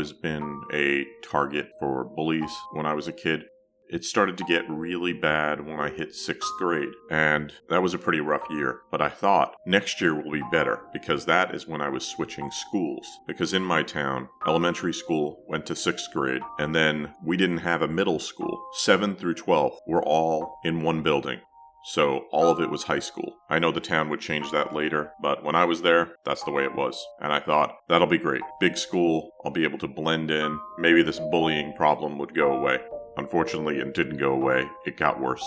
Always been a target for bullies when I was a kid. It started to get really bad when I hit sixth grade, and that was a pretty rough year. But I thought next year will be better because that is when I was switching schools. Because in my town, elementary school went to sixth grade, and then we didn't have a middle school. 7 through 12 were all in one building. So all of it was high school. I know the town would change that later, but when I was there, that's the way it was. And I thought, that'll be great. Big school, I'll be able to blend in. Maybe this bullying problem would go away. Unfortunately, it didn't go away. It got worse.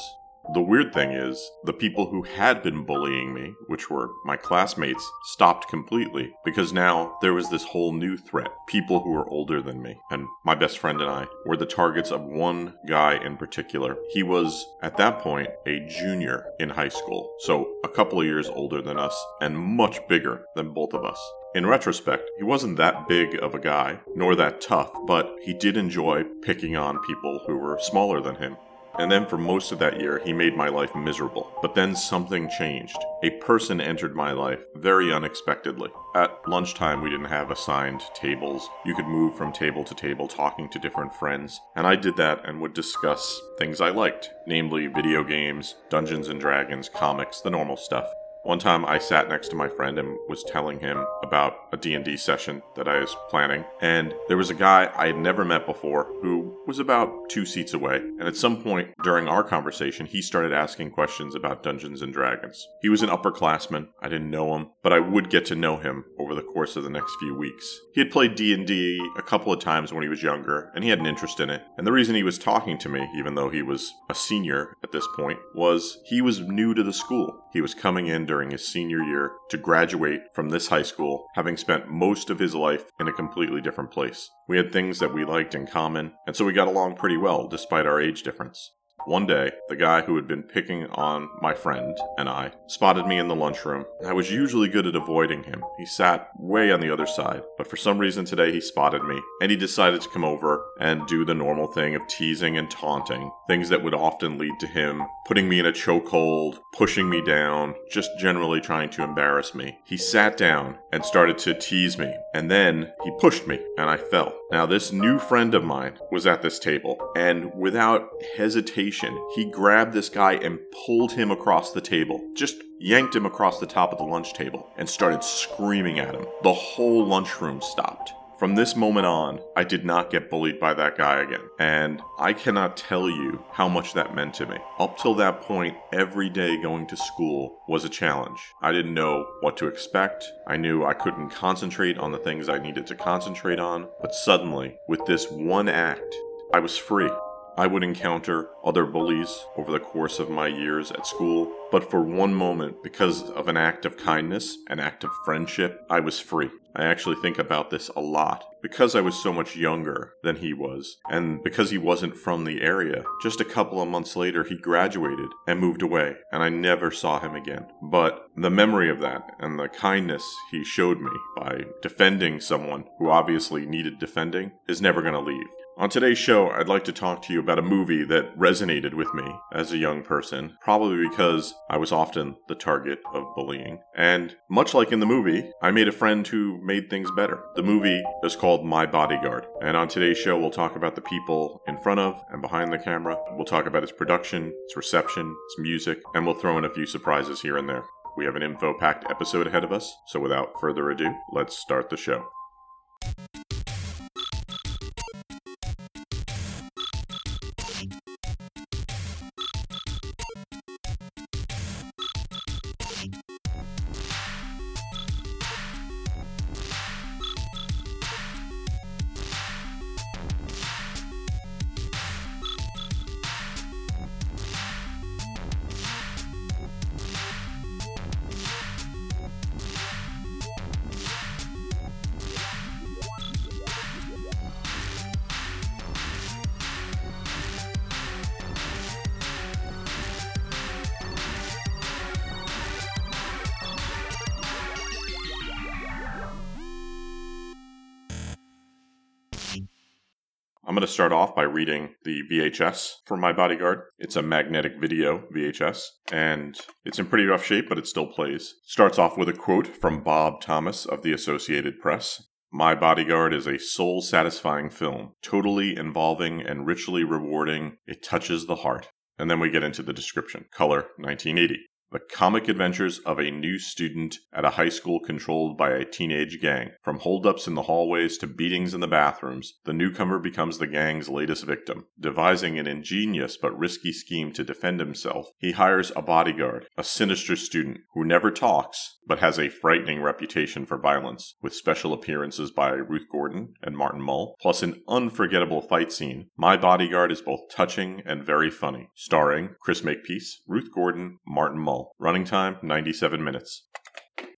The weird thing is, the people who had been bullying me, which were my classmates, stopped completely because now there was this whole new threat. People who were older than me. And my best friend and I were the targets of one guy in particular. He was, at that point, a junior in high school, so a couple of years older than us and much bigger than both of us. In retrospect, he wasn't that big of a guy, nor that tough, but he did enjoy picking on people who were smaller than him. And then for most of that year, he made my life miserable. But then something changed. A person entered my life very unexpectedly. At lunchtime, we didn't have assigned tables. You could move from table to table talking to different friends. And I did that and would discuss things I liked, namely video games, Dungeons and Dragons, comics, the normal stuff. One time I sat next to my friend and was telling him about a D&D session that I was planning, and there was a guy I had never met before who was about 2 seats away. And at some point during our conversation, he started asking questions about Dungeons and Dragons. He was an upperclassman. I didn't know him, but I would get to know him over the course of the next few weeks. He had played D&D a couple of times when he was younger, and he had an interest in it. And the reason he was talking to me, even though he was a senior at this point, was he was new to the school. He was coming in during his senior year to graduate from this high school, having spent most of his life in a completely different place. We had things that we liked in common, and so we got along pretty well despite our age difference. One day, the guy who had been picking on my friend and I spotted me in the lunchroom. I was usually good at avoiding him. He sat way on the other side, but for some reason today he spotted me and he decided to come over and do the normal thing of teasing and taunting, things that would often lead to him putting me in a chokehold, pushing me down, just generally trying to embarrass me. He sat down and started to tease me, and then he pushed me and I fell. Now, this new friend of mine was at this table, and without hesitation, he grabbed this guy and pulled him across the table. Just yanked him across the top of the lunch table and started screaming at him. The whole lunchroom stopped. From this moment on, I did not get bullied by that guy again. And I cannot tell you how much that meant to me. Up till that point, every day going to school was a challenge. I didn't know what to expect. I knew I couldn't concentrate on the things I needed to concentrate on. But suddenly, with this one act, I was free. I would encounter other bullies over the course of my years at school, but for one moment, because of an act of kindness, an act of friendship, I was free. I actually think about this a lot. Because I was so much younger than he was, and because he wasn't from the area, just a couple of months later he graduated and moved away, and I never saw him again. But the memory of that and the kindness he showed me by defending someone who obviously needed defending is never going to leave. On today's show, I'd like to talk to you about a movie that resonated with me as a young person, probably because I was often the target of bullying. And much like in the movie, I made a friend who made things better. The movie is called My Bodyguard, and on today's show, we'll talk about the people in front of and behind the camera. We'll talk about its production, its reception, its music, and we'll throw in a few surprises here and there. We have an info packed episode ahead of us, so without further ado, let's start the show. I'm going to start off by reading the VHS for My Bodyguard. It's a magnetic video VHS, and it's in pretty rough shape, but it still plays. Starts off with a quote from Bob Thomas of the Associated Press. My Bodyguard is a soul satisfying film, totally involving and richly rewarding. It touches the heart. And then we get into the description. Color 1980. The comic adventures of a new student at a high school controlled by a teenage gang. From holdups in the hallways to beatings in the bathrooms, the newcomer becomes the gang's latest victim. Devising an ingenious but risky scheme to defend himself, he hires a bodyguard, a sinister student who never talks but has a frightening reputation for violence, with special appearances by Ruth Gordon and Martin Mull, plus an unforgettable fight scene. My Bodyguard is both touching and very funny, starring Chris Makepeace, Ruth Gordon, Martin Mull. Running time 97 minutes.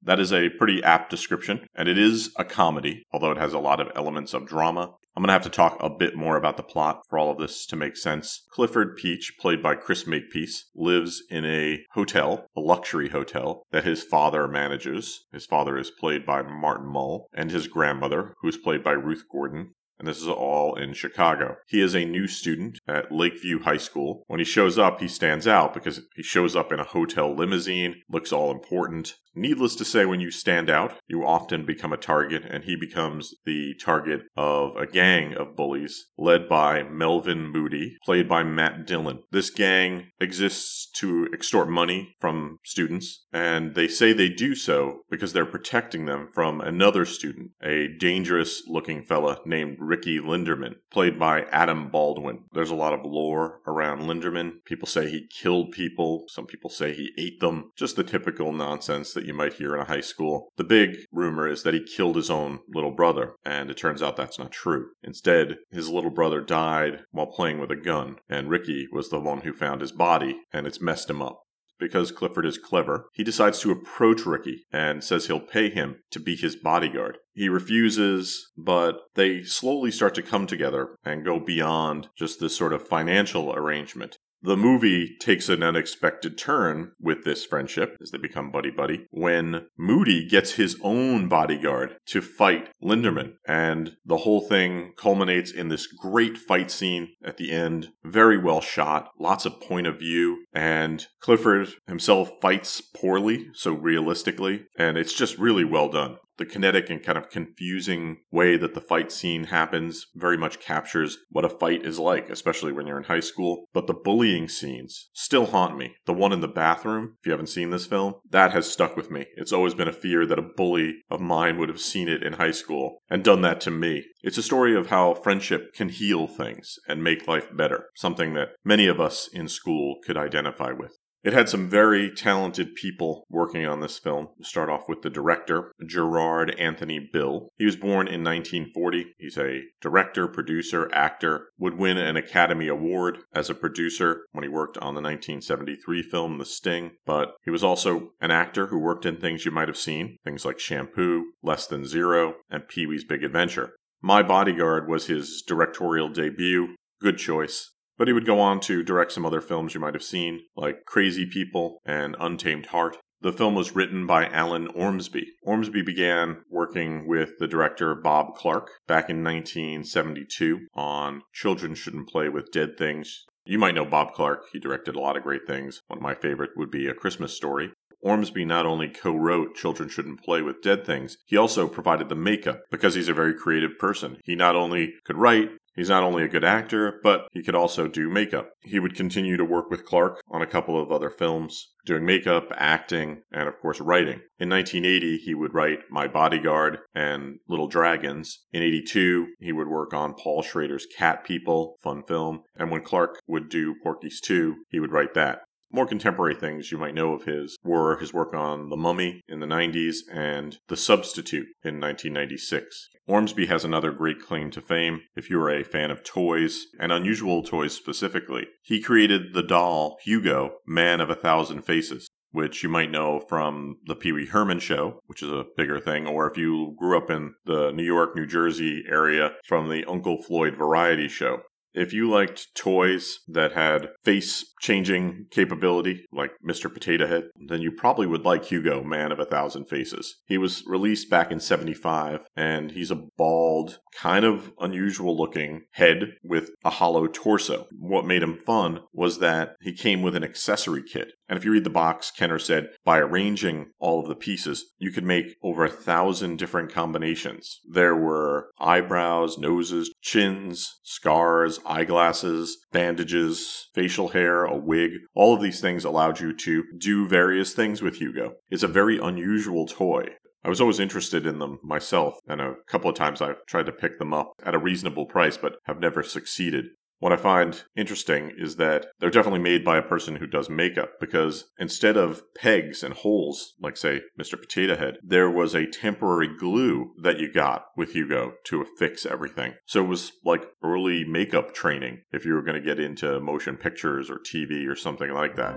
That is a pretty apt description, and it is a comedy, although it has a lot of elements of drama. I'm going to have to talk a bit more about the plot for all of this to make sense. Clifford Peache, played by Chris Makepeace, lives in a hotel, a luxury hotel, that his father manages. His father is played by Martin Mull, and his grandmother, who is played by Ruth Gordon and this is all in Chicago. He is a new student at Lakeview High School. When he shows up, he stands out because he shows up in a hotel limousine, looks all important. Needless to say, when you stand out, you often become a target, and he becomes the target of a gang of bullies led by Melvin Moody, played by Matt Dillon. This gang exists to extort money from students, and they say they do so because they're protecting them from another student, a dangerous looking fella named Ricky Linderman, played by Adam Baldwin. There's a lot of lore around Linderman. People say he killed people, some people say he ate them, just the typical nonsense you might hear in a high school. The big rumor is that he killed his own little brother, and it turns out that's not true. Instead, his little brother died while playing with a gun, and Ricky was the one who found his body, and it's messed him up because Clifford is clever, he decides to approach Ricky and says he'll pay him to be his bodyguard. He refuses, but they slowly start to come together and go beyond just this sort of financial arrangement. The movie takes an unexpected turn with this friendship as they become buddy buddy when Moody gets his own bodyguard to fight Linderman. And the whole thing culminates in this great fight scene at the end. Very well shot, lots of point of view. And Clifford himself fights poorly, so realistically. And it's just really well done the kinetic and kind of confusing way that the fight scene happens very much captures what a fight is like, especially when you're in high school. But the bullying scenes still haunt me. The one in the bathroom, if you haven't seen this film, that has stuck with me. It's always been a fear that a bully of mine would have seen it in high school and done that to me. It's a story of how friendship can heal things and make life better, something that many of us in school could identify with. It had some very talented people working on this film. We'll start off with the director, Gerard Anthony Bill. He was born in 1940. He's a director, producer, actor, would win an Academy Award as a producer when he worked on the 1973 film The Sting, but he was also an actor who worked in things you might have seen, things like Shampoo, Less Than Zero, and Pee Wee's Big Adventure. My Bodyguard was his directorial debut. Good choice. But he would go on to direct some other films you might have seen, like Crazy People and Untamed Heart. The film was written by Alan Ormsby. Ormsby began working with the director Bob Clark back in 1972 on Children Shouldn't Play with Dead Things. You might know Bob Clark. He directed a lot of great things. One of my favorite would be A Christmas Story. Ormsby not only co wrote Children Shouldn't Play with Dead Things, he also provided the makeup because he's a very creative person. He not only could write, He's not only a good actor, but he could also do makeup. He would continue to work with Clark on a couple of other films, doing makeup, acting, and of course writing. In 1980, he would write My Bodyguard and Little Dragons. In 82, he would work on Paul Schrader's Cat People, fun film. And when Clark would do Porky's 2, he would write that. More contemporary things you might know of his were his work on The Mummy in the 90s and The Substitute in 1996. Ormsby has another great claim to fame if you're a fan of toys, and unusual toys specifically. He created the doll Hugo, Man of a Thousand Faces which you might know from the Pee Wee Herman show, which is a bigger thing, or if you grew up in the New York, New Jersey area from the Uncle Floyd variety show. If you liked toys that had face changing capability, like Mr. Potato Head, then you probably would like Hugo, Man of a Thousand Faces. He was released back in 75, and he's a bald, kind of unusual looking head with a hollow torso. What made him fun was that he came with an accessory kit. And if you read the box, Kenner said by arranging all of the pieces, you could make over a thousand different combinations. There were eyebrows, noses, chins, scars, eyeglasses, bandages, facial hair, a wig. All of these things allowed you to do various things with Hugo. It's a very unusual toy. I was always interested in them myself, and a couple of times I've tried to pick them up at a reasonable price, but have never succeeded. What I find interesting is that they're definitely made by a person who does makeup because instead of pegs and holes, like say Mr. Potato Head, there was a temporary glue that you got with Hugo to affix everything. So it was like early makeup training if you were going to get into motion pictures or TV or something like that.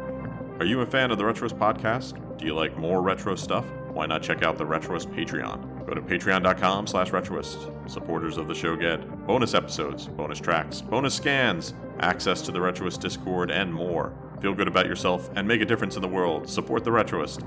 Are you a fan of the Retroist podcast? Do you like more retro stuff? Why not check out the Retroist Patreon? Go to patreon.com slash retroist. Supporters of the show get bonus episodes, bonus tracks, bonus scans, access to the Retroist Discord, and more. Feel good about yourself and make a difference in the world. Support the Retroist.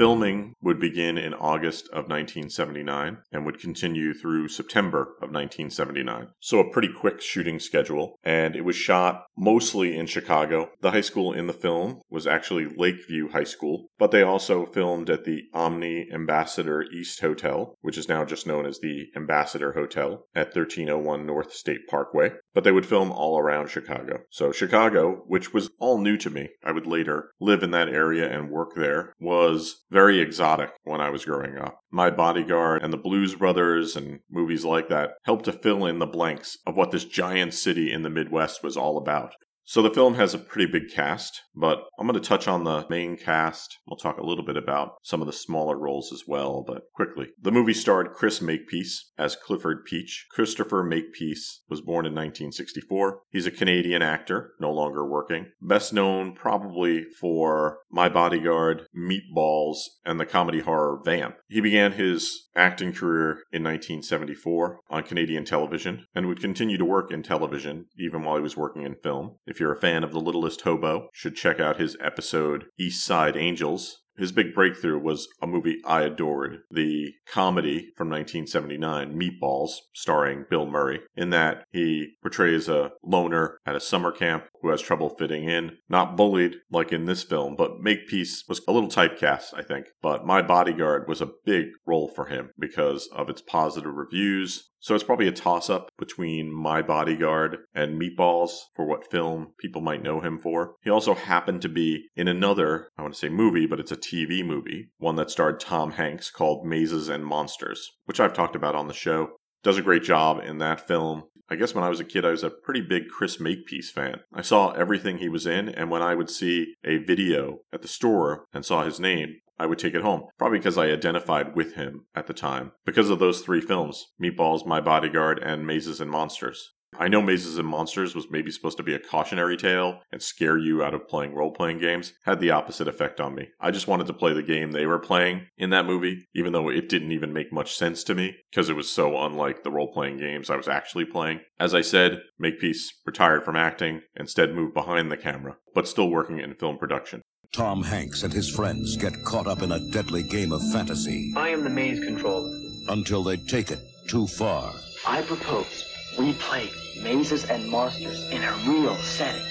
Filming would begin in August of 1979 and would continue through September of 1979. So a pretty quick shooting schedule, and it was shot mostly in Chicago. The high school in the film was actually Lakeview High School, but they also filmed at the Omni Ambassador East Hotel, which is now just known as the Ambassador Hotel at 1301 North State Parkway. But they would film all around Chicago. So Chicago, which was all new to me, I would later live in that area and work there, was very exotic when I was growing up. My Bodyguard and the Blues Brothers and movies like that helped to fill in the blanks of what this giant city in the Midwest was all about. So the film has a pretty big cast, but I'm going to touch on the main cast. We'll talk a little bit about some of the smaller roles as well, but quickly. The movie starred Chris Makepeace as Clifford Peache. Christopher Makepeace was born in 1964. He's a Canadian actor, no longer working. Best known probably for My Bodyguard, Meatballs, and the comedy horror Vamp. He began his acting career in 1974 on Canadian television and would continue to work in television even while he was working in film. If you're a fan of The Littlest Hobo, should check out his episode East Side Angels. His big breakthrough was a movie I adored, the comedy from 1979, Meatballs, starring Bill Murray. In that, he portrays a loner at a summer camp who has trouble fitting in, not bullied like in this film, but Makepeace was a little typecast, I think. But My Bodyguard was a big role for him because of its positive reviews, so it's probably a toss up between My Bodyguard and Meatballs for what film people might know him for. He also happened to be in another, I want to say movie, but it's a TV movie, one that starred Tom Hanks called Mazes and Monsters, which I've talked about on the show. Does a great job in that film. I guess when I was a kid, I was a pretty big Chris Makepeace fan. I saw everything he was in, and when I would see a video at the store and saw his name, I would take it home. Probably because I identified with him at the time. Because of those three films Meatballs, My Bodyguard, and Mazes and Monsters. I know Mazes and Monsters was maybe supposed to be a cautionary tale and scare you out of playing role playing games. Had the opposite effect on me. I just wanted to play the game they were playing in that movie, even though it didn't even make much sense to me because it was so unlike the role playing games I was actually playing. As I said, Makepeace retired from acting, instead moved behind the camera, but still working in film production. Tom Hanks and his friends get caught up in a deadly game of fantasy I am the maze controller. until they take it too far. I propose we play mazes and monsters in a real setting.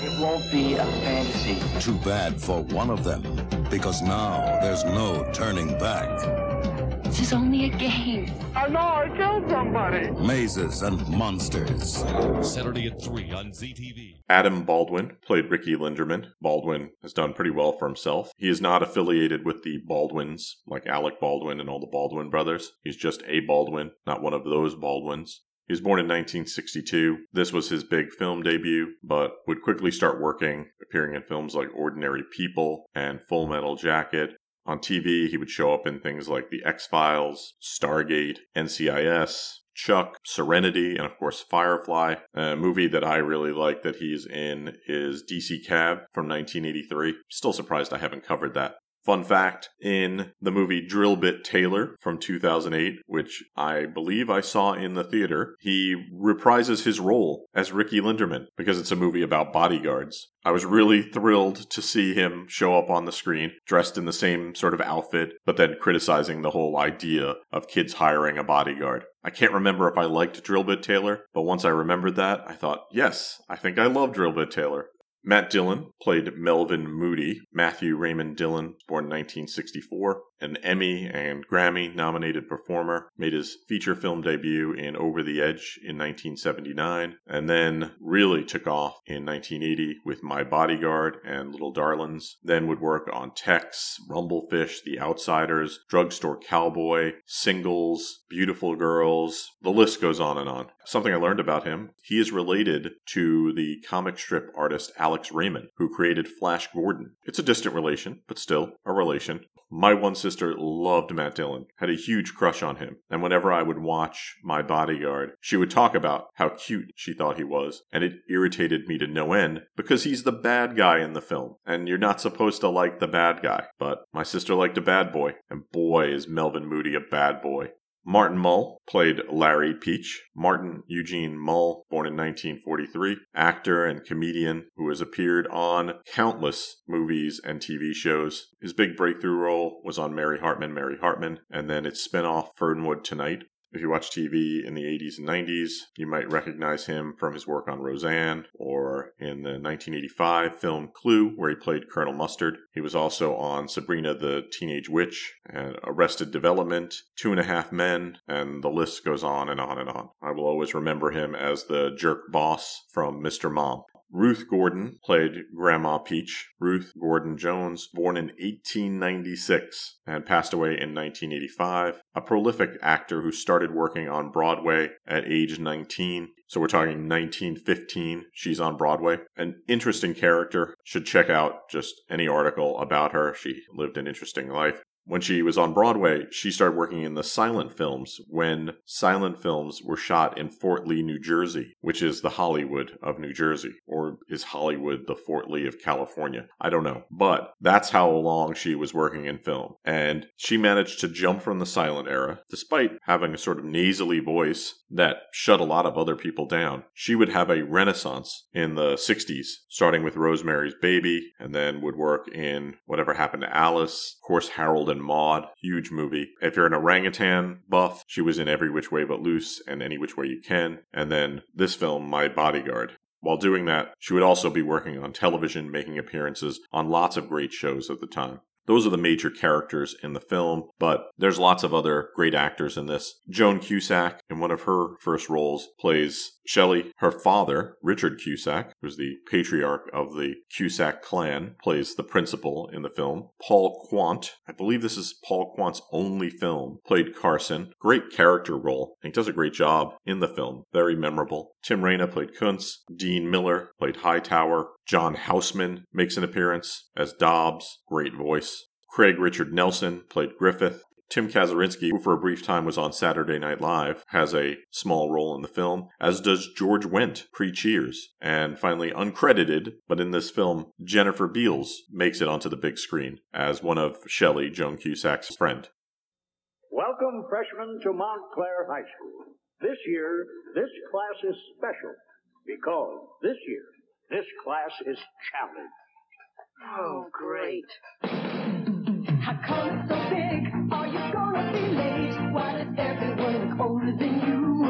It won't be a fantasy. Too bad for one of them, because now there's no turning back. This is only a game. I know I killed somebody. Mazes and monsters. Saturday at 3 on ZTV. Adam Baldwin played Ricky Linderman. Baldwin has done pretty well for himself. He is not affiliated with the Baldwins, like Alec Baldwin and all the Baldwin brothers. He's just a Baldwin, not one of those Baldwins. He was born in 1962. This was his big film debut, but would quickly start working, appearing in films like Ordinary People and Full Metal Jacket. On TV, he would show up in things like The X Files, Stargate, NCIS, Chuck, Serenity, and of course Firefly. A movie that I really like that he's in is DC Cab from 1983. Still surprised I haven't covered that. Fun fact in the movie Drill Bit Taylor from 2008, which I believe I saw in the theater, he reprises his role as Ricky Linderman because it's a movie about bodyguards. I was really thrilled to see him show up on the screen dressed in the same sort of outfit, but then criticizing the whole idea of kids hiring a bodyguard. I can't remember if I liked Drill Bit Taylor, but once I remembered that, I thought, yes, I think I love Drill Bit Taylor. Matt Dillon played Melvin Moody. Matthew Raymond Dillon, born 1964, an Emmy and Grammy nominated performer, made his feature film debut in Over the Edge in 1979, and then really took off in 1980 with My Bodyguard and Little Darlings. Then would work on Tex, Rumblefish, The Outsiders, Drugstore Cowboy, Singles, Beautiful Girls. The list goes on and on. Something I learned about him he is related to the comic strip artist Alex Raymond, who created Flash Gordon. It's a distant relation, but still a relation. My one loved Matt Dillon, had a huge crush on him, and whenever I would watch My Bodyguard, she would talk about how cute she thought he was, and it irritated me to no end because he's the bad guy in the film, and you're not supposed to like the bad guy. But my sister liked a bad boy, and boy is Melvin Moody a bad boy. Martin Mull played Larry Peache. Martin Eugene Mull, born in 1943, actor and comedian who has appeared on countless movies and TV shows. His big breakthrough role was on Mary Hartman, Mary Hartman, and then its spinoff Fernwood Tonight. If you watch TV in the 80s and 90s, you might recognize him from his work on Roseanne or in the 1985 film Clue, where he played Colonel Mustard. He was also on Sabrina the Teenage Witch and Arrested Development, Two and a Half Men, and the list goes on and on and on. I will always remember him as the jerk boss from Mr. Mom. Ruth Gordon played Grandma Peache. Ruth Gordon Jones, born in 1896 and passed away in 1985. A prolific actor who started working on Broadway at age 19. So we're talking 1915. She's on Broadway. An interesting character. Should check out just any article about her. She lived an interesting life when she was on Broadway, she started working in the silent films when silent films were shot in Fort Lee, New Jersey, which is the Hollywood of New Jersey. Or is Hollywood the Fort Lee of California? I don't know. But that's how long she was working in film. And she managed to jump from the silent era, despite having a sort of nasally voice that shut a lot of other people down. She would have a renaissance in the 60s, starting with Rosemary's Baby, and then would work in Whatever Happened to Alice, of course, Harold and Maude, huge movie. If you're an orangutan buff, she was in Every Which Way But Loose and Any Which Way You Can, and then this film, My Bodyguard. While doing that, she would also be working on television, making appearances on lots of great shows at the time. Those are the major characters in the film, but there's lots of other great actors in this. Joan Cusack, in one of her first roles, plays Shelley. Her father, Richard Cusack, who's the patriarch of the Cusack clan, plays the principal in the film. Paul Quandt, I believe this is Paul Quandt's only film, played Carson. Great character role. Think does a great job in the film. Very memorable. Tim Raina played Kuntz. Dean Miller played Hightower. John Houseman makes an appearance as Dobbs. Great voice. Craig Richard Nelson played Griffith. Tim Kazurinsky, who for a brief time was on Saturday Night Live, has a small role in the film, as does George Wendt, pre Cheers. And finally, uncredited, but in this film, Jennifer Beals makes it onto the big screen as one of Shelley, Joan Cusack's friend. Welcome, freshmen, to Montclair High School. This year, this class is special because this year, this class is challenged. Oh, great. How come it's so big? Are you gonna be late? Why does everyone older than you?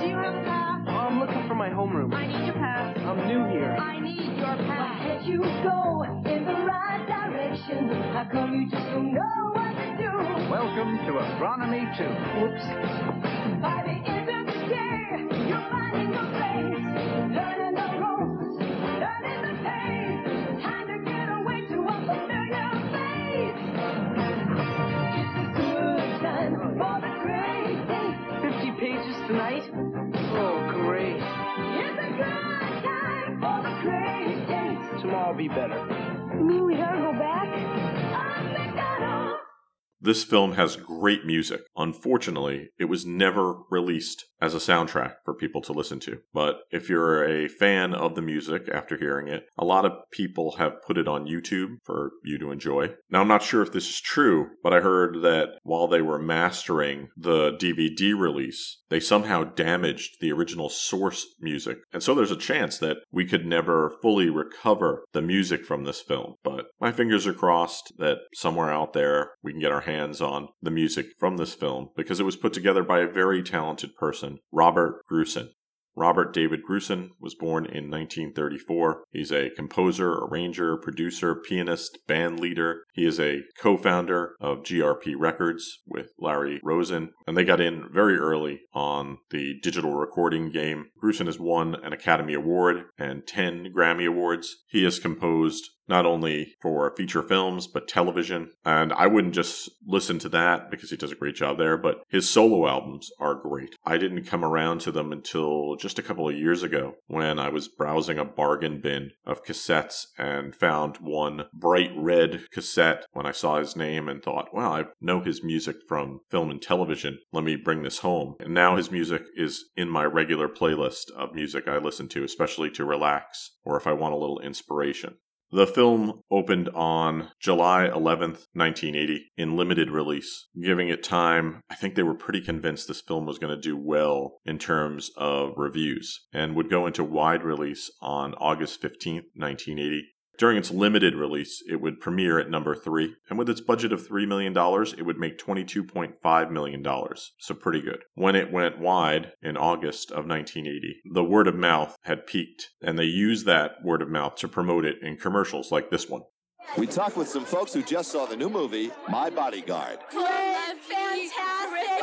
Do you have a pass? I'm looking for my homeroom. I need your pass. I'm new here. I need your pass. Why can't you go in the right direction? How come you just don't know what to do? Welcome to Agronomy 2. Whoops. By the end of the day, you're finding 50 pages tonight? Oh, great. It's a good time for the great. Tomorrow will be better. This film has great music. Unfortunately, it was never released as a soundtrack for people to listen to. But if you're a fan of the music after hearing it, a lot of people have put it on YouTube for you to enjoy. Now, I'm not sure if this is true, but I heard that while they were mastering the DVD release, they somehow damaged the original source music. And so there's a chance that we could never fully recover the music from this film. But my fingers are crossed that somewhere out there we can get our hands on the music from this film because it was put together by a very talented person, Robert Grusin. Robert David Grusin was born in 1934. He's a composer, arranger, producer, pianist, band leader. He is a co founder of GRP Records with Larry Rosen, and they got in very early on the digital recording game. Grusin has won an Academy Award and 10 Grammy Awards. He has composed not only for feature films, but television. And I wouldn't just listen to that because he does a great job there, but his solo albums are great. I didn't come around to them until just a couple of years ago when I was browsing a bargain bin of cassettes and found one bright red cassette when I saw his name and thought, wow, I know his music from film and television. Let me bring this home. And now his music is in my regular playlist of music I listen to, especially to relax or if I want a little inspiration. The film opened on July 11th, 1980, in limited release, giving it time. I think they were pretty convinced this film was going to do well in terms of reviews and would go into wide release on August 15th, 1980. During its limited release, it would premiere at number three, and with its budget of $3 million, it would make $22.5 million, so pretty good. When it went wide in August of 1980, the word of mouth had peaked, and they used that word of mouth to promote it in commercials like this one. We talked with some folks who just saw the new movie, My Bodyguard. fantastic.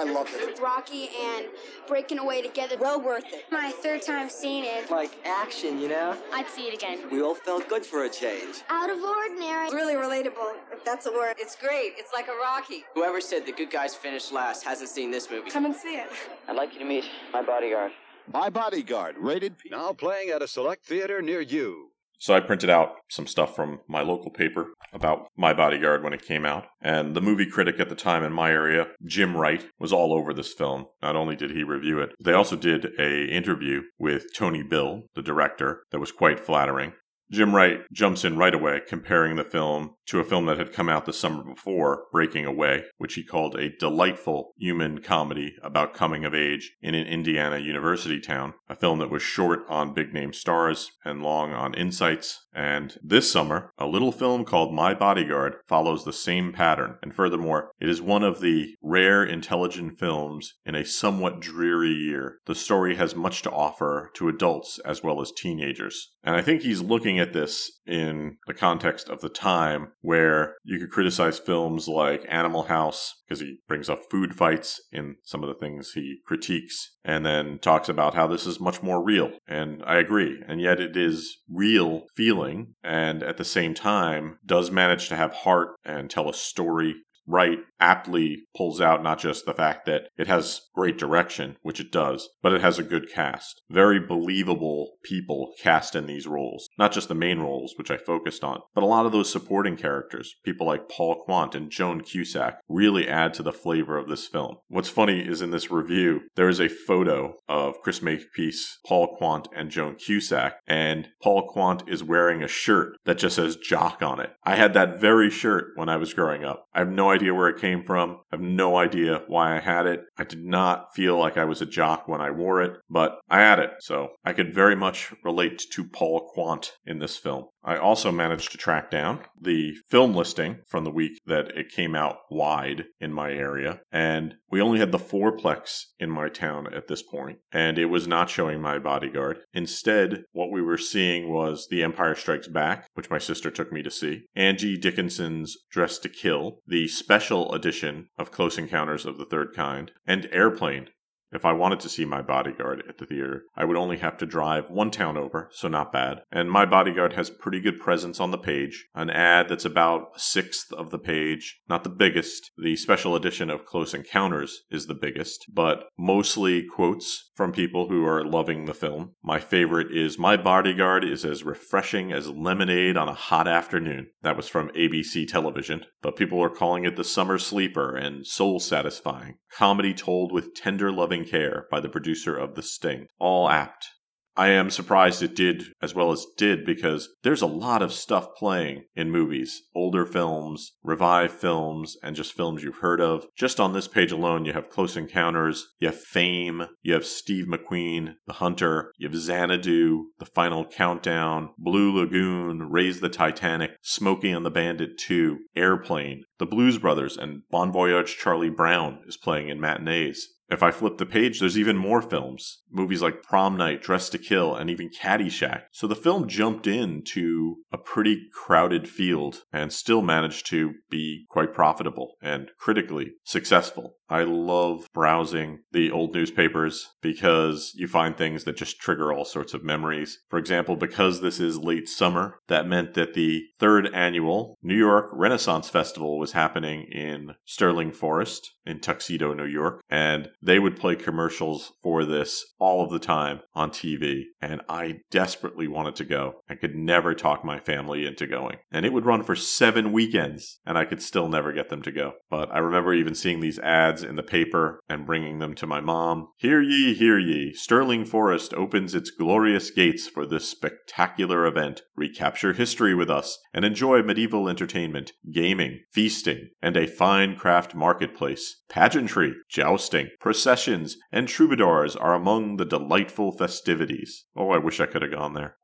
I loved it. With Rocky and breaking away together. Well worth it. My third time seeing it. Like action, you know? I'd see it again. We all felt good for a change. Out of ordinary. Really relatable, if that's a word. It's great. It's like a Rocky. Whoever said the good guys finish last hasn't seen this movie. Come and see it. I'd like you to meet my bodyguard. My Bodyguard, rated P. Now playing at a select theater near you. So I printed out some stuff from my local paper about My Bodyguard when it came out. And the movie critic at the time in my area, Jim Wright, was all over this film. Not only did he review it, they also did a interview with Tony Bill, the director, that was quite flattering. Jim Wright jumps in right away, comparing the film to a film that had come out the summer before, Breaking Away, which he called a delightful human comedy about coming of age in an Indiana university town. A film that was short on big name stars and long on insights. And this summer, a little film called My Bodyguard follows the same pattern. And furthermore, it is one of the rare intelligent films in a somewhat dreary year. The story has much to offer to adults as well as teenagers. And I think he's looking at this in the context of the time where you could criticize films like Animal House because he brings up food fights in some of the things he critiques and then talks about how this is much more real. And I agree. And yet it is real feeling and at the same time does manage to have heart and tell a story Wright aptly pulls out not just the fact that it has great direction, which it does, but it has a good cast. Very believable people cast in these roles. Not just the main roles, which I focused on, but a lot of those supporting characters, people like Paul Quandt and Joan Cusack, really add to the flavor of this film. What's funny is in this review, there is a photo of Chris Makepeace, Paul Quandt, and Joan Cusack, and Paul Quandt is wearing a shirt that just says jock on it. I had that very shirt when I was growing up. I have no idea where it came from. I have no idea why I had it. I did not feel like I was a jock when I wore it, but I had it. So I could very much relate to Paul Quandt in this film. I also managed to track down the film listing from the week that it came out wide in my area, and we only had the fourplex in my town at this point, and it was not showing my bodyguard. Instead, what we were seeing was The Empire Strikes Back, which my sister took me to see, Angie Dickinson's Dressed to Kill, the special edition of Close Encounters of the Third Kind, and Airplane. If I wanted to see My Bodyguard at the theater, I would only have to drive one town over, so not bad. And My Bodyguard has pretty good presence on the page, an ad that's about a sixth of the page, not the biggest. The special edition of Close Encounters is the biggest, but mostly quotes from people who are loving the film. My favorite is My Bodyguard is as refreshing as lemonade on a hot afternoon. That was from ABC television, but people are calling it the summer sleeper and soul satisfying. Comedy told with tender loving care by the producer of The Sting. All apt. I am surprised it did as well as did because there's a lot of stuff playing in movies, older films, revived films, and just films you've heard of. Just on this page alone, you have Close Encounters, you have Fame, you have Steve McQueen, The Hunter, you have Xanadu, The Final Countdown, Blue Lagoon, Raise the Titanic, Smokey and the Bandit 2, Airplane, The Blues Brothers, and Bon Voyage Charlie Brown is playing in matinees. If I flip the page, there's even more films. Movies like Prom Night, Dressed to Kill, and even Caddyshack. So the film jumped into a pretty crowded field and still managed to be quite profitable and critically successful. I love browsing the old newspapers because you find things that just trigger all sorts of memories. For example, because this is late summer, that meant that the third annual New York Renaissance Festival was happening in Sterling Forest in Tuxedo, New York, and they would play commercials for this all of the time on TV. And I desperately wanted to go. I could never talk my family into going. And it would run for seven weekends, and I could still never get them to go. But I remember even seeing these ads in the paper and bringing them to my mom. Hear ye, hear ye. Sterling Forest opens its glorious gates for this spectacular event. Recapture history with us and enjoy medieval entertainment, gaming, feasting, and a fine craft marketplace. Pageantry, jousting, processions, and troubadours are among the delightful festivities. Oh, I wish I could have gone there.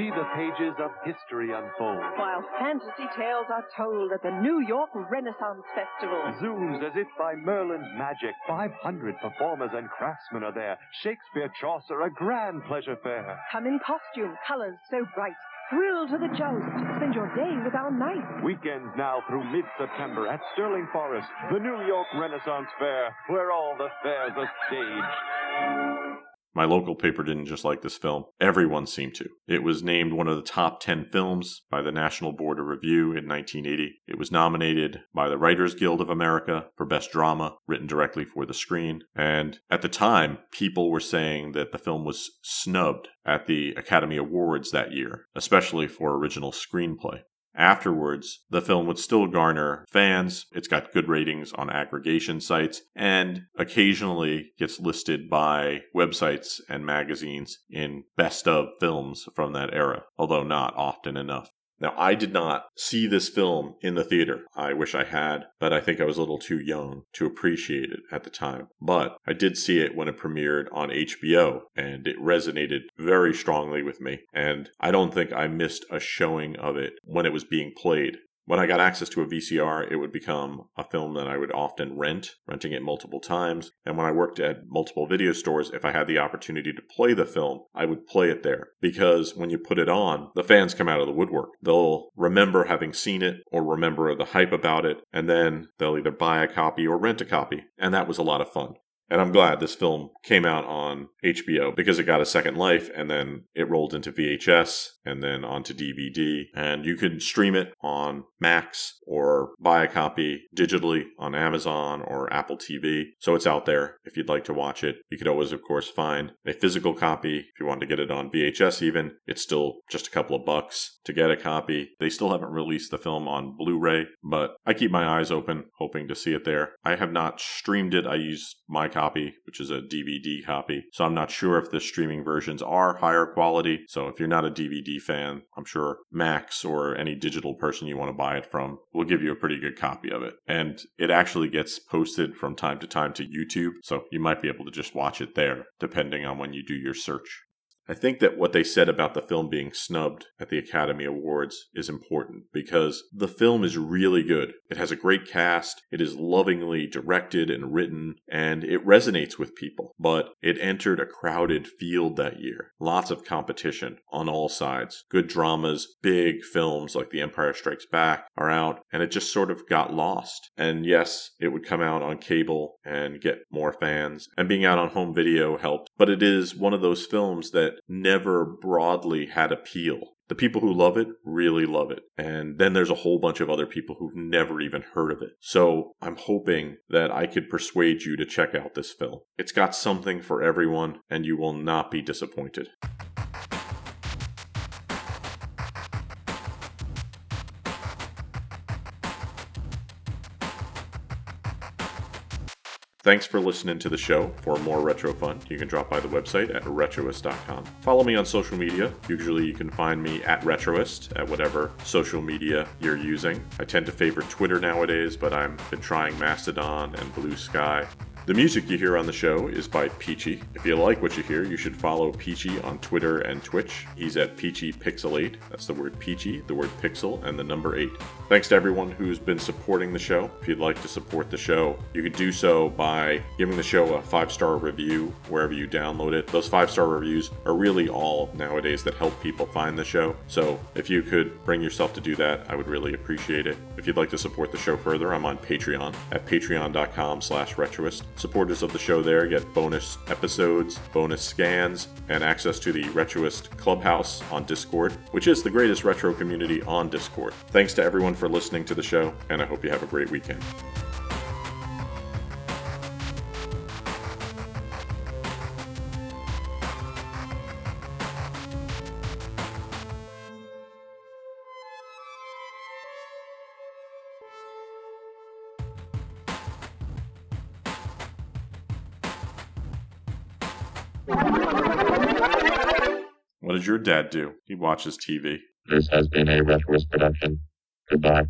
See the pages of history unfold. While fantasy tales are told at the New York Renaissance Festival. Zooms as if by Merlin's magic. 500 performers and craftsmen are there. Shakespeare, Chaucer, a grand pleasure fair. Come in costume, colors so bright. Thrill to the joust. Spend your day with our knights. Weekends now through mid September at Sterling Forest, the New York Renaissance Fair, where all the fairs are staged. My local paper didn't just like this film. Everyone seemed to. It was named one of the top 10 films by the National Board of Review in 1980. It was nominated by the Writers Guild of America for Best Drama, written directly for the screen. And at the time, people were saying that the film was snubbed at the Academy Awards that year, especially for original screenplay. Afterwards, the film would still garner fans. It's got good ratings on aggregation sites and occasionally gets listed by websites and magazines in best of films from that era, although not often enough. Now, I did not see this film in the theater. I wish I had, but I think I was a little too young to appreciate it at the time. But I did see it when it premiered on HBO, and it resonated very strongly with me. And I don't think I missed a showing of it when it was being played. When I got access to a VCR, it would become a film that I would often rent, renting it multiple times. And when I worked at multiple video stores, if I had the opportunity to play the film, I would play it there. Because when you put it on, the fans come out of the woodwork. They'll remember having seen it or remember the hype about it, and then they'll either buy a copy or rent a copy. And that was a lot of fun. And I'm glad this film came out on HBO because it got a second life and then it rolled into VHS and then onto DVD. And you can stream it on Max or buy a copy digitally on Amazon or Apple TV. So it's out there if you'd like to watch it. You could always, of course, find a physical copy if you want to get it on VHS even. It's still just a couple of bucks to get a copy. They still haven't released the film on Blu ray, but I keep my eyes open, hoping to see it there. I have not streamed it. I use my copy, which is a DVD copy. So I'm not sure if the streaming versions are higher quality. So if you're not a DVD fan, I'm sure Max or any digital person you want to buy it from will give you a pretty good copy of it. And it actually gets posted from time to time to YouTube. So you might be able to just watch it there, depending on when you do your search. I think that what they said about the film being snubbed at the Academy Awards is important because the film is really good. It has a great cast, it is lovingly directed and written, and it resonates with people. But it entered a crowded field that year. Lots of competition on all sides. Good dramas, big films like The Empire Strikes Back are out, and it just sort of got lost. And yes, it would come out on cable and get more fans, and being out on home video helped, but it is one of those films that never broadly had appeal. The people who love it really love it. And then there's a whole bunch of other people who've never even heard of it. So I'm hoping that I could persuade you to check out this film. It's got something for everyone, and you will not be disappointed. Thanks for listening to the show. For more retro fun, you can drop by the website at retroist.com. Follow me on social media. Usually you can find me at retroist at whatever social media you're using. I tend to favor Twitter nowadays, but I've been trying Mastodon and Blue Sky. The music you hear on the show is by Peachy. If you like what you hear, you should follow Peachy on Twitter and Twitch. He's at Peachy Pixel 8. That's the word Peachy, the word pixel, and the number 8. Thanks to everyone who's been supporting the show. If you'd like to support the show, you could do so by giving the show a five star review wherever you download it. Those five star reviews are really all nowadays that help people find the show. So if you could bring yourself to do that, I would really appreciate it. If you'd like to support the show further, I'm on Patreon at patreon.com slash retroist. Supporters of the show there get bonus episodes, bonus scans, and access to the Retroist Clubhouse on Discord, which is the greatest retro community on Discord. Thanks to everyone for listening to the show, and I hope you have a great weekend. Does your dad do? He watches TV. This has been a Retroist production. Goodbye.